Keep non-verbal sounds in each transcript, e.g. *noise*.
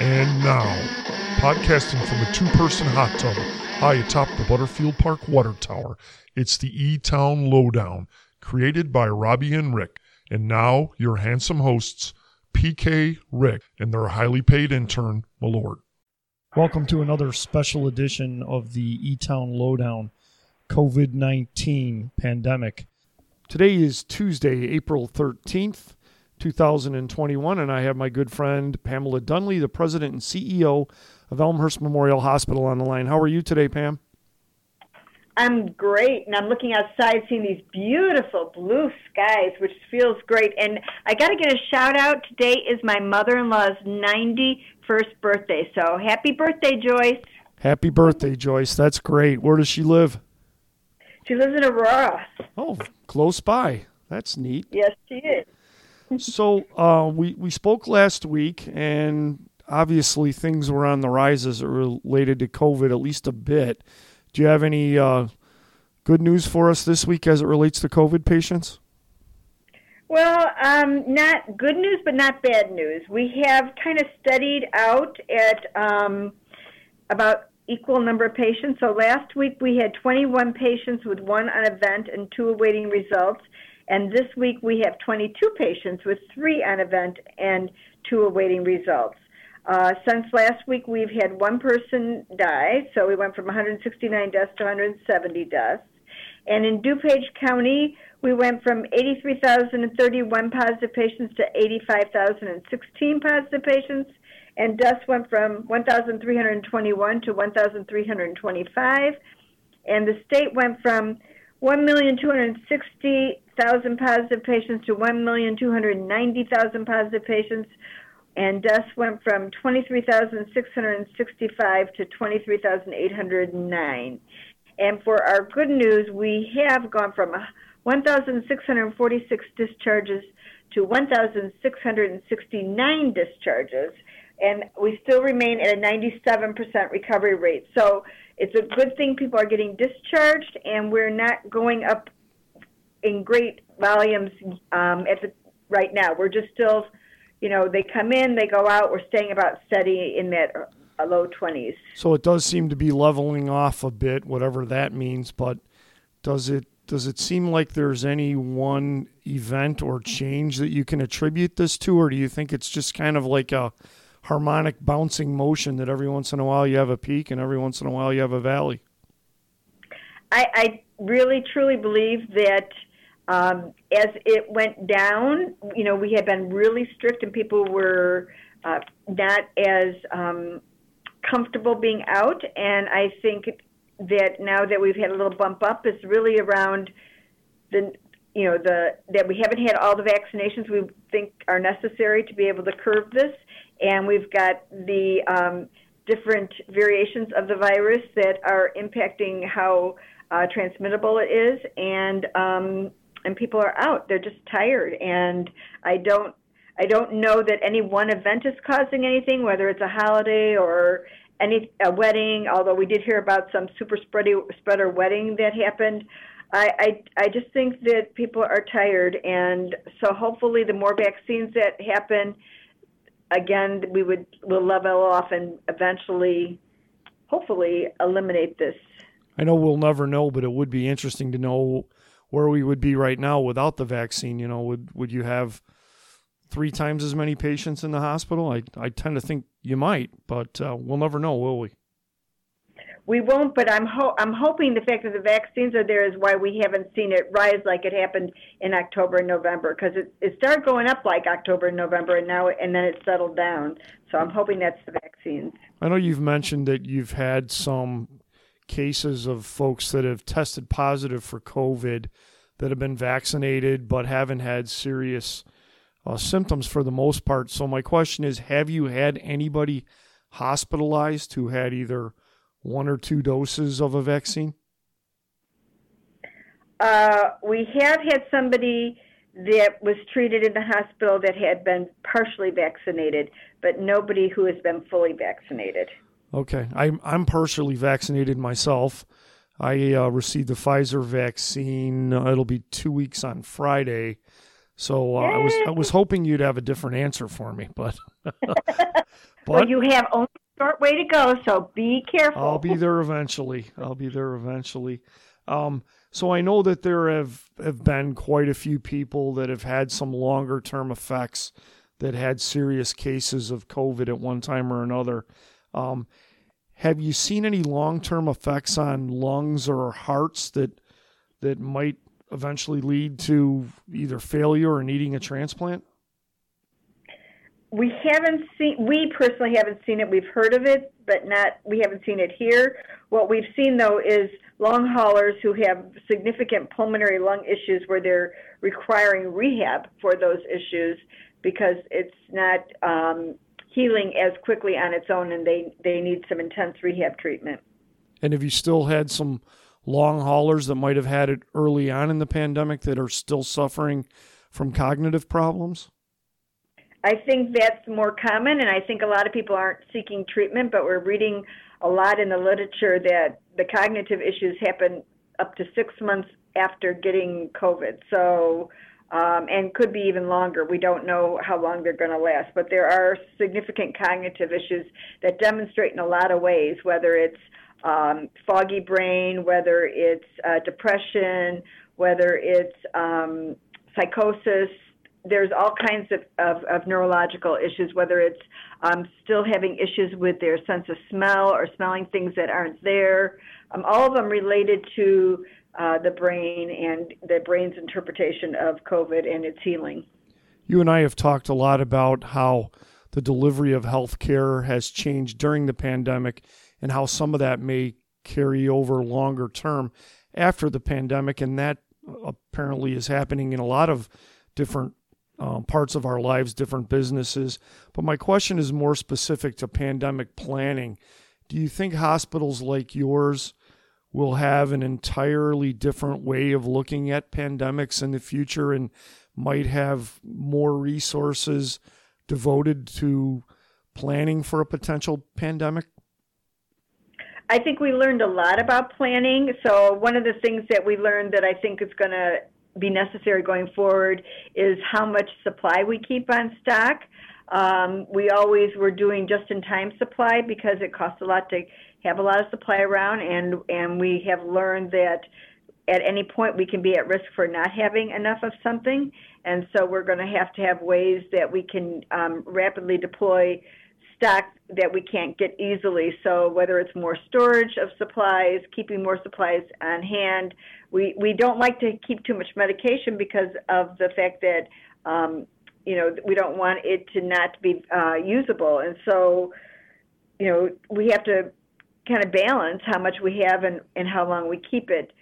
And now, podcasting from a two person hot tub high atop the Butterfield Park Water Tower, it's the E Town Lowdown, created by Robbie and Rick. And now, your handsome hosts, PK, Rick, and their highly paid intern, Malord. Welcome to another special edition of the E Town Lowdown COVID 19 pandemic. Today is Tuesday, April 13th. 2021, and I have my good friend Pamela Dunley, the president and CEO of Elmhurst Memorial Hospital, on the line. How are you today, Pam? I'm great, and I'm looking outside, seeing these beautiful blue skies, which feels great. And I got to get a shout out. Today is my mother-in-law's 91st birthday, so happy birthday, Joyce! Happy birthday, Joyce. That's great. Where does she live? She lives in Aurora. Oh, close by. That's neat. Yes, she is so uh, we we spoke last week, and obviously things were on the rise as it related to COVID, at least a bit. Do you have any uh, good news for us this week as it relates to COVID patients? Well, um, not good news, but not bad news. We have kind of studied out at um, about equal number of patients. So last week we had 21 patients with one on event and two awaiting results. And this week we have 22 patients with three on event and two awaiting results. Uh, since last week, we've had one person die, so we went from 169 deaths to 170 deaths. And in DuPage County, we went from 83,031 positive patients to 85,016 positive patients, and deaths went from 1,321 to 1,325. And the state went from 1,260,000 positive patients to 1,290,000 positive patients, and deaths went from 23,665 to 23,809. And for our good news, we have gone from 1,646 discharges to 1,669 discharges, and we still remain at a 97% recovery rate. So it's a good thing people are getting discharged, and we're not going up in great volumes um, at the right now. We're just still, you know, they come in, they go out. We're staying about steady in that uh, low twenties. So it does seem to be leveling off a bit, whatever that means. But does it does it seem like there's any one event or change that you can attribute this to, or do you think it's just kind of like a harmonic bouncing motion that every once in a while you have a peak and every once in a while you have a valley? I, I really truly believe that um, as it went down, you know, we had been really strict and people were uh, not as um, comfortable being out. And I think that now that we've had a little bump up, is really around the you know the that we haven't had all the vaccinations we think are necessary to be able to curb this and we've got the um, different variations of the virus that are impacting how uh, transmittable it is, and um, and people are out. They're just tired, and I don't I don't know that any one event is causing anything, whether it's a holiday or any a wedding. Although we did hear about some super spreader spreader wedding that happened. I, I I just think that people are tired, and so hopefully the more vaccines that happen again, we would will level off and eventually, hopefully, eliminate this. I know we'll never know, but it would be interesting to know where we would be right now without the vaccine. You know, would would you have three times as many patients in the hospital? I I tend to think you might, but uh, we'll never know, will we? We won't, but I'm ho- I'm hoping the fact that the vaccines are there is why we haven't seen it rise like it happened in October and November because it, it started going up like October and November and now and then it settled down. So I'm hoping that's the vaccines. I know you've mentioned that you've had some cases of folks that have tested positive for COVID that have been vaccinated but haven't had serious uh, symptoms for the most part. So my question is, have you had anybody hospitalized who had either one or two doses of a vaccine? Uh, we have had somebody that was treated in the hospital that had been partially vaccinated, but nobody who has been fully vaccinated. Okay, I'm I'm partially vaccinated myself. I uh, received the Pfizer vaccine. Uh, it'll be two weeks on Friday, So uh, I was I was hoping you'd have a different answer for me, but but *laughs* well, you have only short way to go, so be careful. I'll be there eventually. I'll be there eventually. Um, so I know that there have have been quite a few people that have had some longer term effects that had serious cases of COVID at one time or another. Um, have you seen any long term effects on lungs or hearts that that might eventually lead to either failure or needing a transplant? We haven't seen. We personally haven't seen it. We've heard of it, but not. We haven't seen it here. What we've seen though is long haulers who have significant pulmonary lung issues where they're requiring rehab for those issues because it's not um, healing as quickly on its own, and they they need some intense rehab treatment. And have you still had some long haulers that might have had it early on in the pandemic that are still suffering from cognitive problems? I think that's more common, and I think a lot of people aren't seeking treatment, but we're reading a lot in the literature that the cognitive issues happen up to six months after getting COVID. So, um, and could be even longer. We don't know how long they're going to last, but there are significant cognitive issues that demonstrate in a lot of ways, whether it's um, foggy brain, whether it's uh, depression, whether it's um, psychosis. There's all kinds of, of, of neurological issues, whether it's um, still having issues with their sense of smell or smelling things that aren't there. Um, all of them related to uh, the brain and the brain's interpretation of COVID and its healing. You and I have talked a lot about how the delivery of health care has changed during the pandemic and how some of that may carry over longer term after the pandemic. And that apparently is happening in a lot of different um, parts of our lives, different businesses. But my question is more specific to pandemic planning. Do you think hospitals like yours will have an entirely different way of looking at pandemics in the future and might have more resources devoted to planning for a potential pandemic? I think we learned a lot about planning. So, one of the things that we learned that I think is going to be necessary going forward is how much supply we keep on stock. Um, we always were doing just in time supply because it costs a lot to have a lot of supply around, and, and we have learned that at any point we can be at risk for not having enough of something. And so we're going to have to have ways that we can um, rapidly deploy stock that we can't get easily. So whether it's more storage of supplies, keeping more supplies on hand, we we don't like to keep too much medication because of the fact that um, you know we don't want it to not be uh, usable, and so you know we have to kind of balance how much we have and, and how long we keep it.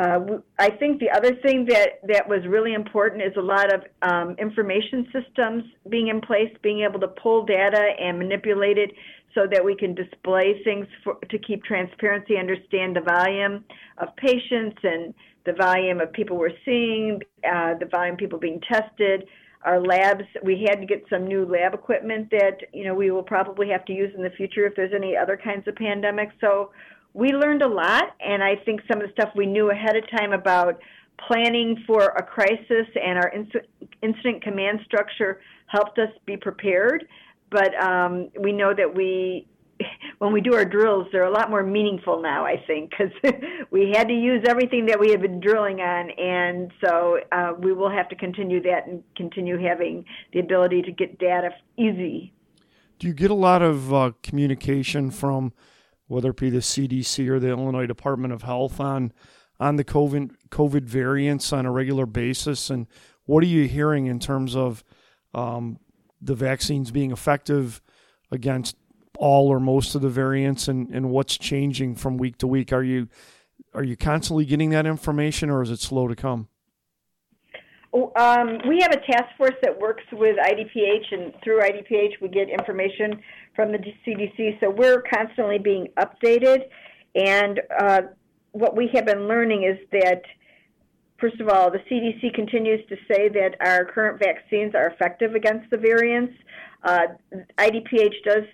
Uh, I think the other thing that, that was really important is a lot of um, information systems being in place, being able to pull data and manipulate it so that we can display things for, to keep transparency, understand the volume of patients and the volume of people we're seeing, uh, the volume of people being tested. Our labs, we had to get some new lab equipment that you know we will probably have to use in the future if there's any other kinds of pandemics. So we learned a lot, and I think some of the stuff we knew ahead of time about planning for a crisis and our incident command structure helped us be prepared. But um, we know that we, *laughs* when we do our drills, they're a lot more meaningful now, I think, because *laughs* we had to use everything that we had been drilling on. And so uh, we will have to continue that and continue having the ability to get data easy. Do you get a lot of uh, communication from whether it be the CDC or the Illinois Department of Health on on the COVID COVID variants on a regular basis, and what are you hearing in terms of um, the vaccines being effective against all or most of the variants, and, and what's changing from week to week? Are you are you constantly getting that information, or is it slow to come? Oh, um, we have a task force that works with IDPH, and through IDPH, we get information from the CDC. So we're constantly being updated. And uh, what we have been learning is that, first of all, the CDC continues to say that our current vaccines are effective against the variants. Uh, IDPH does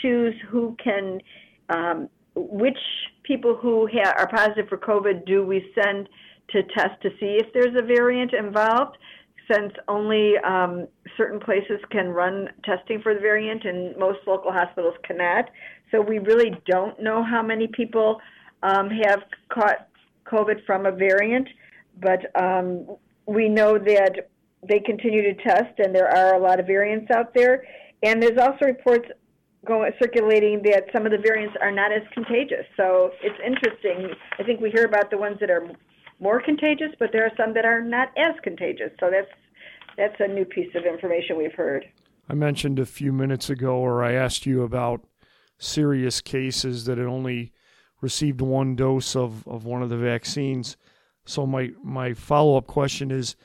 choose who can, um, which people who ha- are positive for COVID do we send to test to see if there's a variant involved. since only um, certain places can run testing for the variant and most local hospitals cannot. So we really don't know how many people um, have caught COVID from a variant, but um, we know that they continue to test and there are a lot of variants out there. And there's also reports going circulating that some of the variants are not as contagious. So it's interesting. I think we hear about the ones that are more contagious, but there are some that are not as contagious. So that's that's a new piece of information we've heard. I mentioned a few minutes ago, or I asked you about serious cases that had only received one dose of, of one of the vaccines. So my my follow up question is,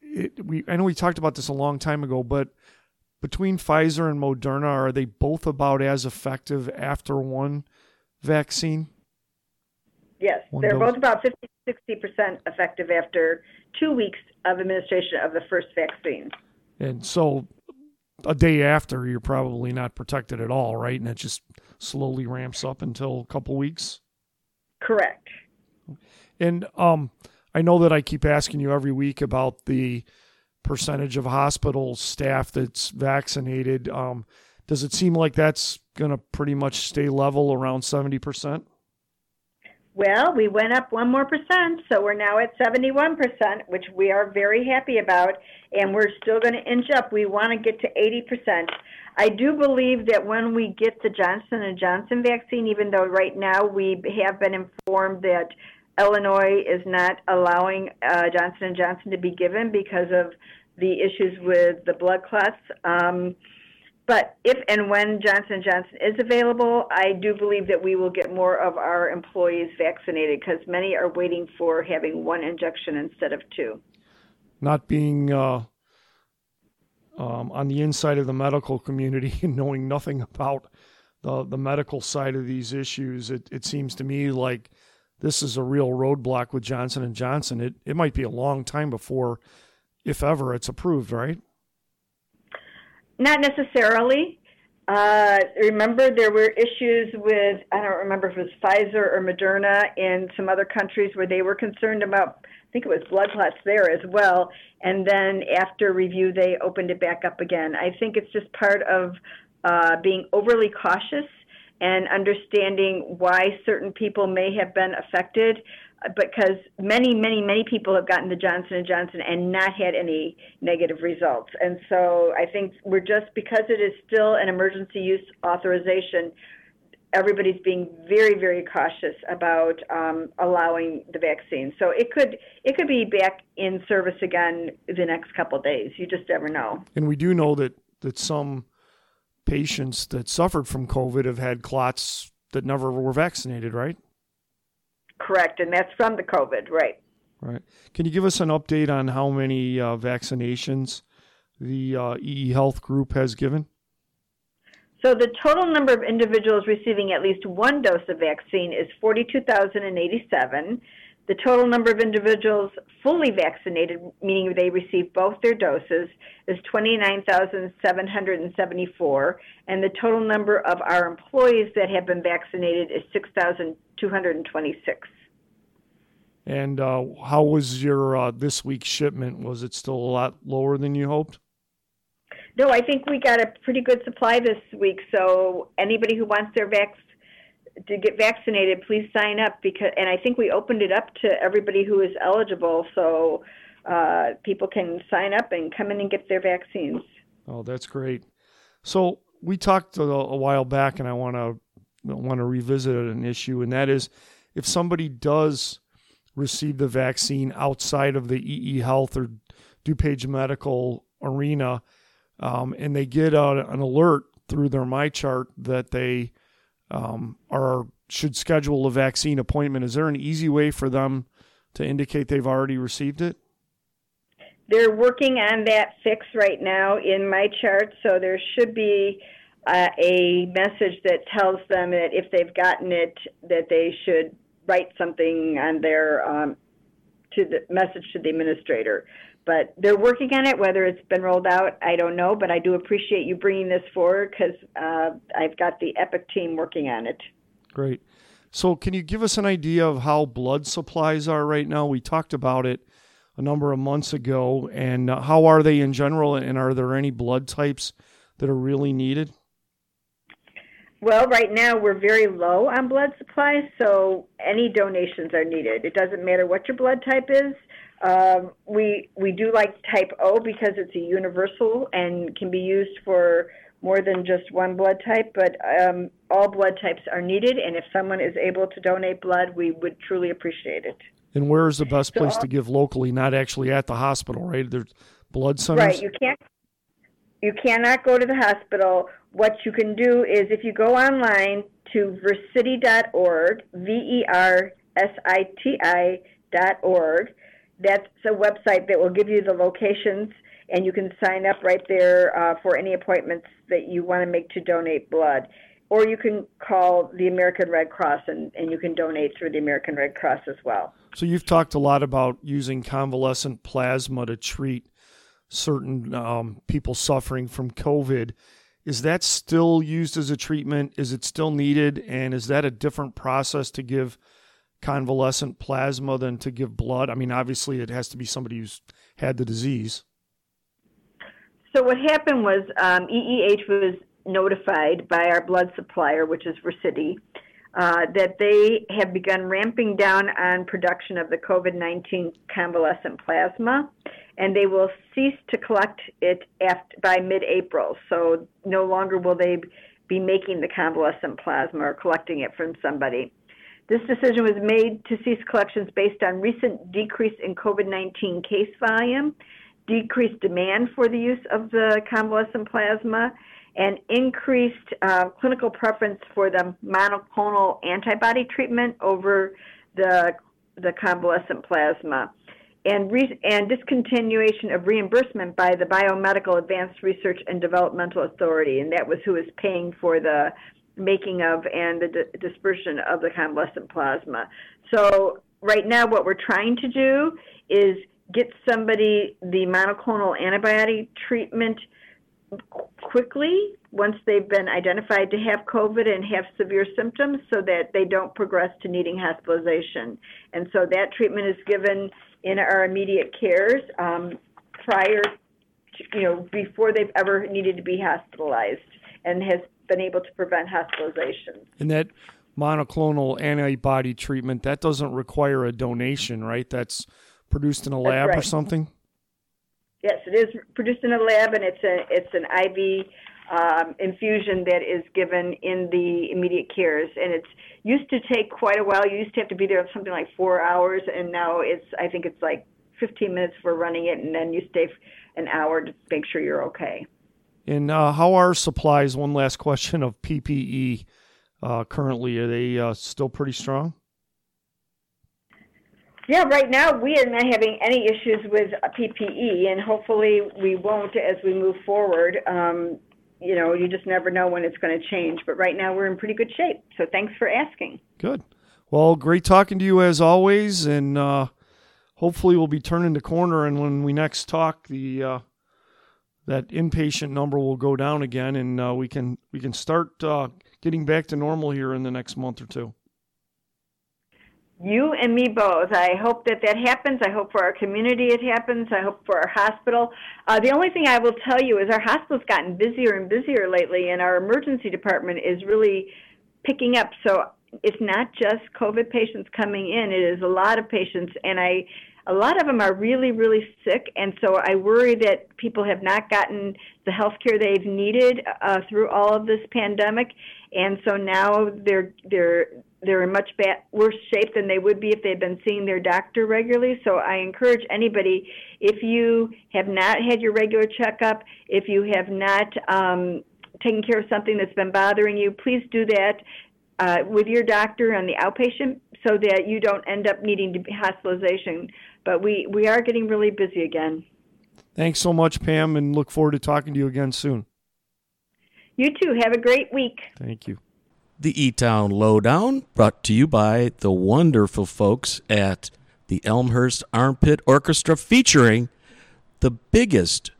it, we I know we talked about this a long time ago, but between Pfizer and Moderna, are they both about as effective after one vaccine? Yes, one they're dose? both about 50 60% effective after two weeks of administration of the first vaccine. And so a day after, you're probably not protected at all, right? And it just slowly ramps up until a couple weeks? Correct. And um, I know that I keep asking you every week about the percentage of hospital staff that's vaccinated. Um, does it seem like that's going to pretty much stay level around 70%? Well, we went up one more percent, so we're now at 71%, which we are very happy about, and we're still going to inch up. We want to get to 80%. I do believe that when we get the Johnson and Johnson vaccine, even though right now we have been informed that Illinois is not allowing uh, Johnson and Johnson to be given because of the issues with the blood clots. Um, but if and when Johnson Johnson is available, I do believe that we will get more of our employees vaccinated because many are waiting for having one injection instead of two. Not being uh, um, on the inside of the medical community *laughs* and knowing nothing about the the medical side of these issues, it, it seems to me like this is a real roadblock with Johnson and Johnson. It it might be a long time before, if ever, it's approved, right? Not necessarily. Uh, remember, there were issues with, I don't remember if it was Pfizer or Moderna in some other countries where they were concerned about, I think it was blood clots there as well. And then after review, they opened it back up again. I think it's just part of uh, being overly cautious and understanding why certain people may have been affected because many, many, many people have gotten the Johnson and Johnson and not had any negative results. And so I think we're just because it is still an emergency use authorization. Everybody's being very, very cautious about um, allowing the vaccine. So it could it could be back in service again the next couple days. You just never know. And we do know that that some patients that suffered from COVID have had clots that never were vaccinated, right? Correct, and that's from the COVID, right? Right. Can you give us an update on how many uh, vaccinations the uh, EE Health Group has given? So the total number of individuals receiving at least one dose of vaccine is 42,087. The total number of individuals fully vaccinated, meaning they received both their doses, is 29,774. And the total number of our employees that have been vaccinated is 6,226. And uh, how was your uh, this week's shipment? Was it still a lot lower than you hoped? No, I think we got a pretty good supply this week. So anybody who wants their vaccine to get vaccinated, please sign up because, and I think we opened it up to everybody who is eligible, so uh, people can sign up and come in and get their vaccines. Oh, that's great. So we talked a, a while back, and I want to want to revisit an issue, and that is if somebody does receive the vaccine outside of the EE Health or DuPage Medical arena, um, and they get a, an alert through their MyChart that they um, are should schedule a vaccine appointment, is there an easy way for them to indicate they've already received it? They're working on that fix right now in my chart, so there should be uh, a message that tells them that if they've gotten it, that they should write something on their um, to the message to the administrator. But they're working on it. Whether it's been rolled out, I don't know. But I do appreciate you bringing this forward because uh, I've got the Epic team working on it. Great. So, can you give us an idea of how blood supplies are right now? We talked about it a number of months ago. And uh, how are they in general? And are there any blood types that are really needed? Well, right now we're very low on blood supply, so any donations are needed. It doesn't matter what your blood type is. Um, we we do like type O because it's a universal and can be used for more than just one blood type. But um, all blood types are needed, and if someone is able to donate blood, we would truly appreciate it. And where is the best place so, to give locally, not actually at the hospital, right? There's blood centers. Right. You can't. You cannot go to the hospital. What you can do is if you go online to versiti.org, V E R S I T I dot org. That's a website that will give you the locations, and you can sign up right there uh, for any appointments that you want to make to donate blood or you can call the American Red Cross and, and you can donate through the American Red Cross as well. So you've talked a lot about using convalescent plasma to treat certain um, people suffering from COVID. Is that still used as a treatment? Is it still needed? And is that a different process to give convalescent plasma than to give blood? I mean, obviously, it has to be somebody who's had the disease. So what happened was um, EEH was notified by our blood supplier, which is Versiti, uh, that they have begun ramping down on production of the COVID 19 convalescent plasma, and they will cease to collect it after, by mid April. So no longer will they be making the convalescent plasma or collecting it from somebody. This decision was made to cease collections based on recent decrease in COVID 19 case volume, decreased demand for the use of the convalescent plasma, and increased uh, clinical preference for the monoclonal antibody treatment over the the convalescent plasma, and re- and discontinuation of reimbursement by the Biomedical Advanced Research and Developmental Authority, and that was who was paying for the making of and the di- dispersion of the convalescent plasma. So right now, what we're trying to do is get somebody the monoclonal antibody treatment quickly once they've been identified to have COVID and have severe symptoms so that they don't progress to needing hospitalization. And so that treatment is given in our immediate cares um, prior, to, you know, before they've ever needed to be hospitalized and has been able to prevent hospitalization. And that monoclonal antibody treatment, that doesn't require a donation, right? That's produced in a lab right. or something? Yes, it is produced in a lab, and it's a it's an IV um, infusion that is given in the immediate cares, and it's used to take quite a while. You used to have to be there something like four hours, and now it's I think it's like 15 minutes for running it, and then you stay an hour to make sure you're okay. And uh, how are supplies? One last question of PPE uh, currently. Are they uh, still pretty strong? Yeah, right now we are not having any issues with PPE, and hopefully we won't as we move forward. Um, you know, you just never know when it's going to change. But right now we're in pretty good shape. So thanks for asking. Good. Well, great talking to you as always, and uh, hopefully we'll be turning the corner. And when we next talk, the uh, that inpatient number will go down again, and uh, we can we can start uh, getting back to normal here in the next month or two. You and me both. I hope that that happens. I hope for our community it happens. I hope for our hospital. Uh, the only thing I will tell you is our hospital's gotten busier and busier lately, and our emergency department is really picking up. So it's not just COVID patients coming in; it is a lot of patients, and I a lot of them are really, really sick, and so I worry that people have not gotten the health care they've needed uh, through all of this pandemic, and so now they're they're they're in much bad, worse shape than they would be if they'd been seeing their doctor regularly. So I encourage anybody, if you have not had your regular checkup, if you have not um, taken care of something that's been bothering you, please do that uh, with your doctor on the outpatient so that you don't end up needing to be hospitalization. But we, we are getting really busy again. Thanks so much, Pam, and look forward to talking to you again soon. You too. Have a great week. Thank you. The E Town Lowdown, brought to you by the wonderful folks at the Elmhurst Armpit Orchestra, featuring the biggest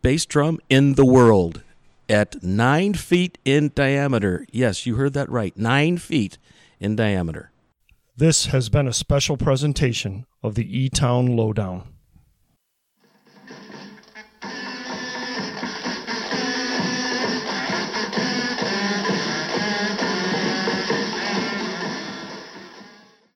bass drum in the world at nine feet in diameter. Yes, you heard that right. Nine feet in diameter. This has been a special presentation of the E Town Lowdown.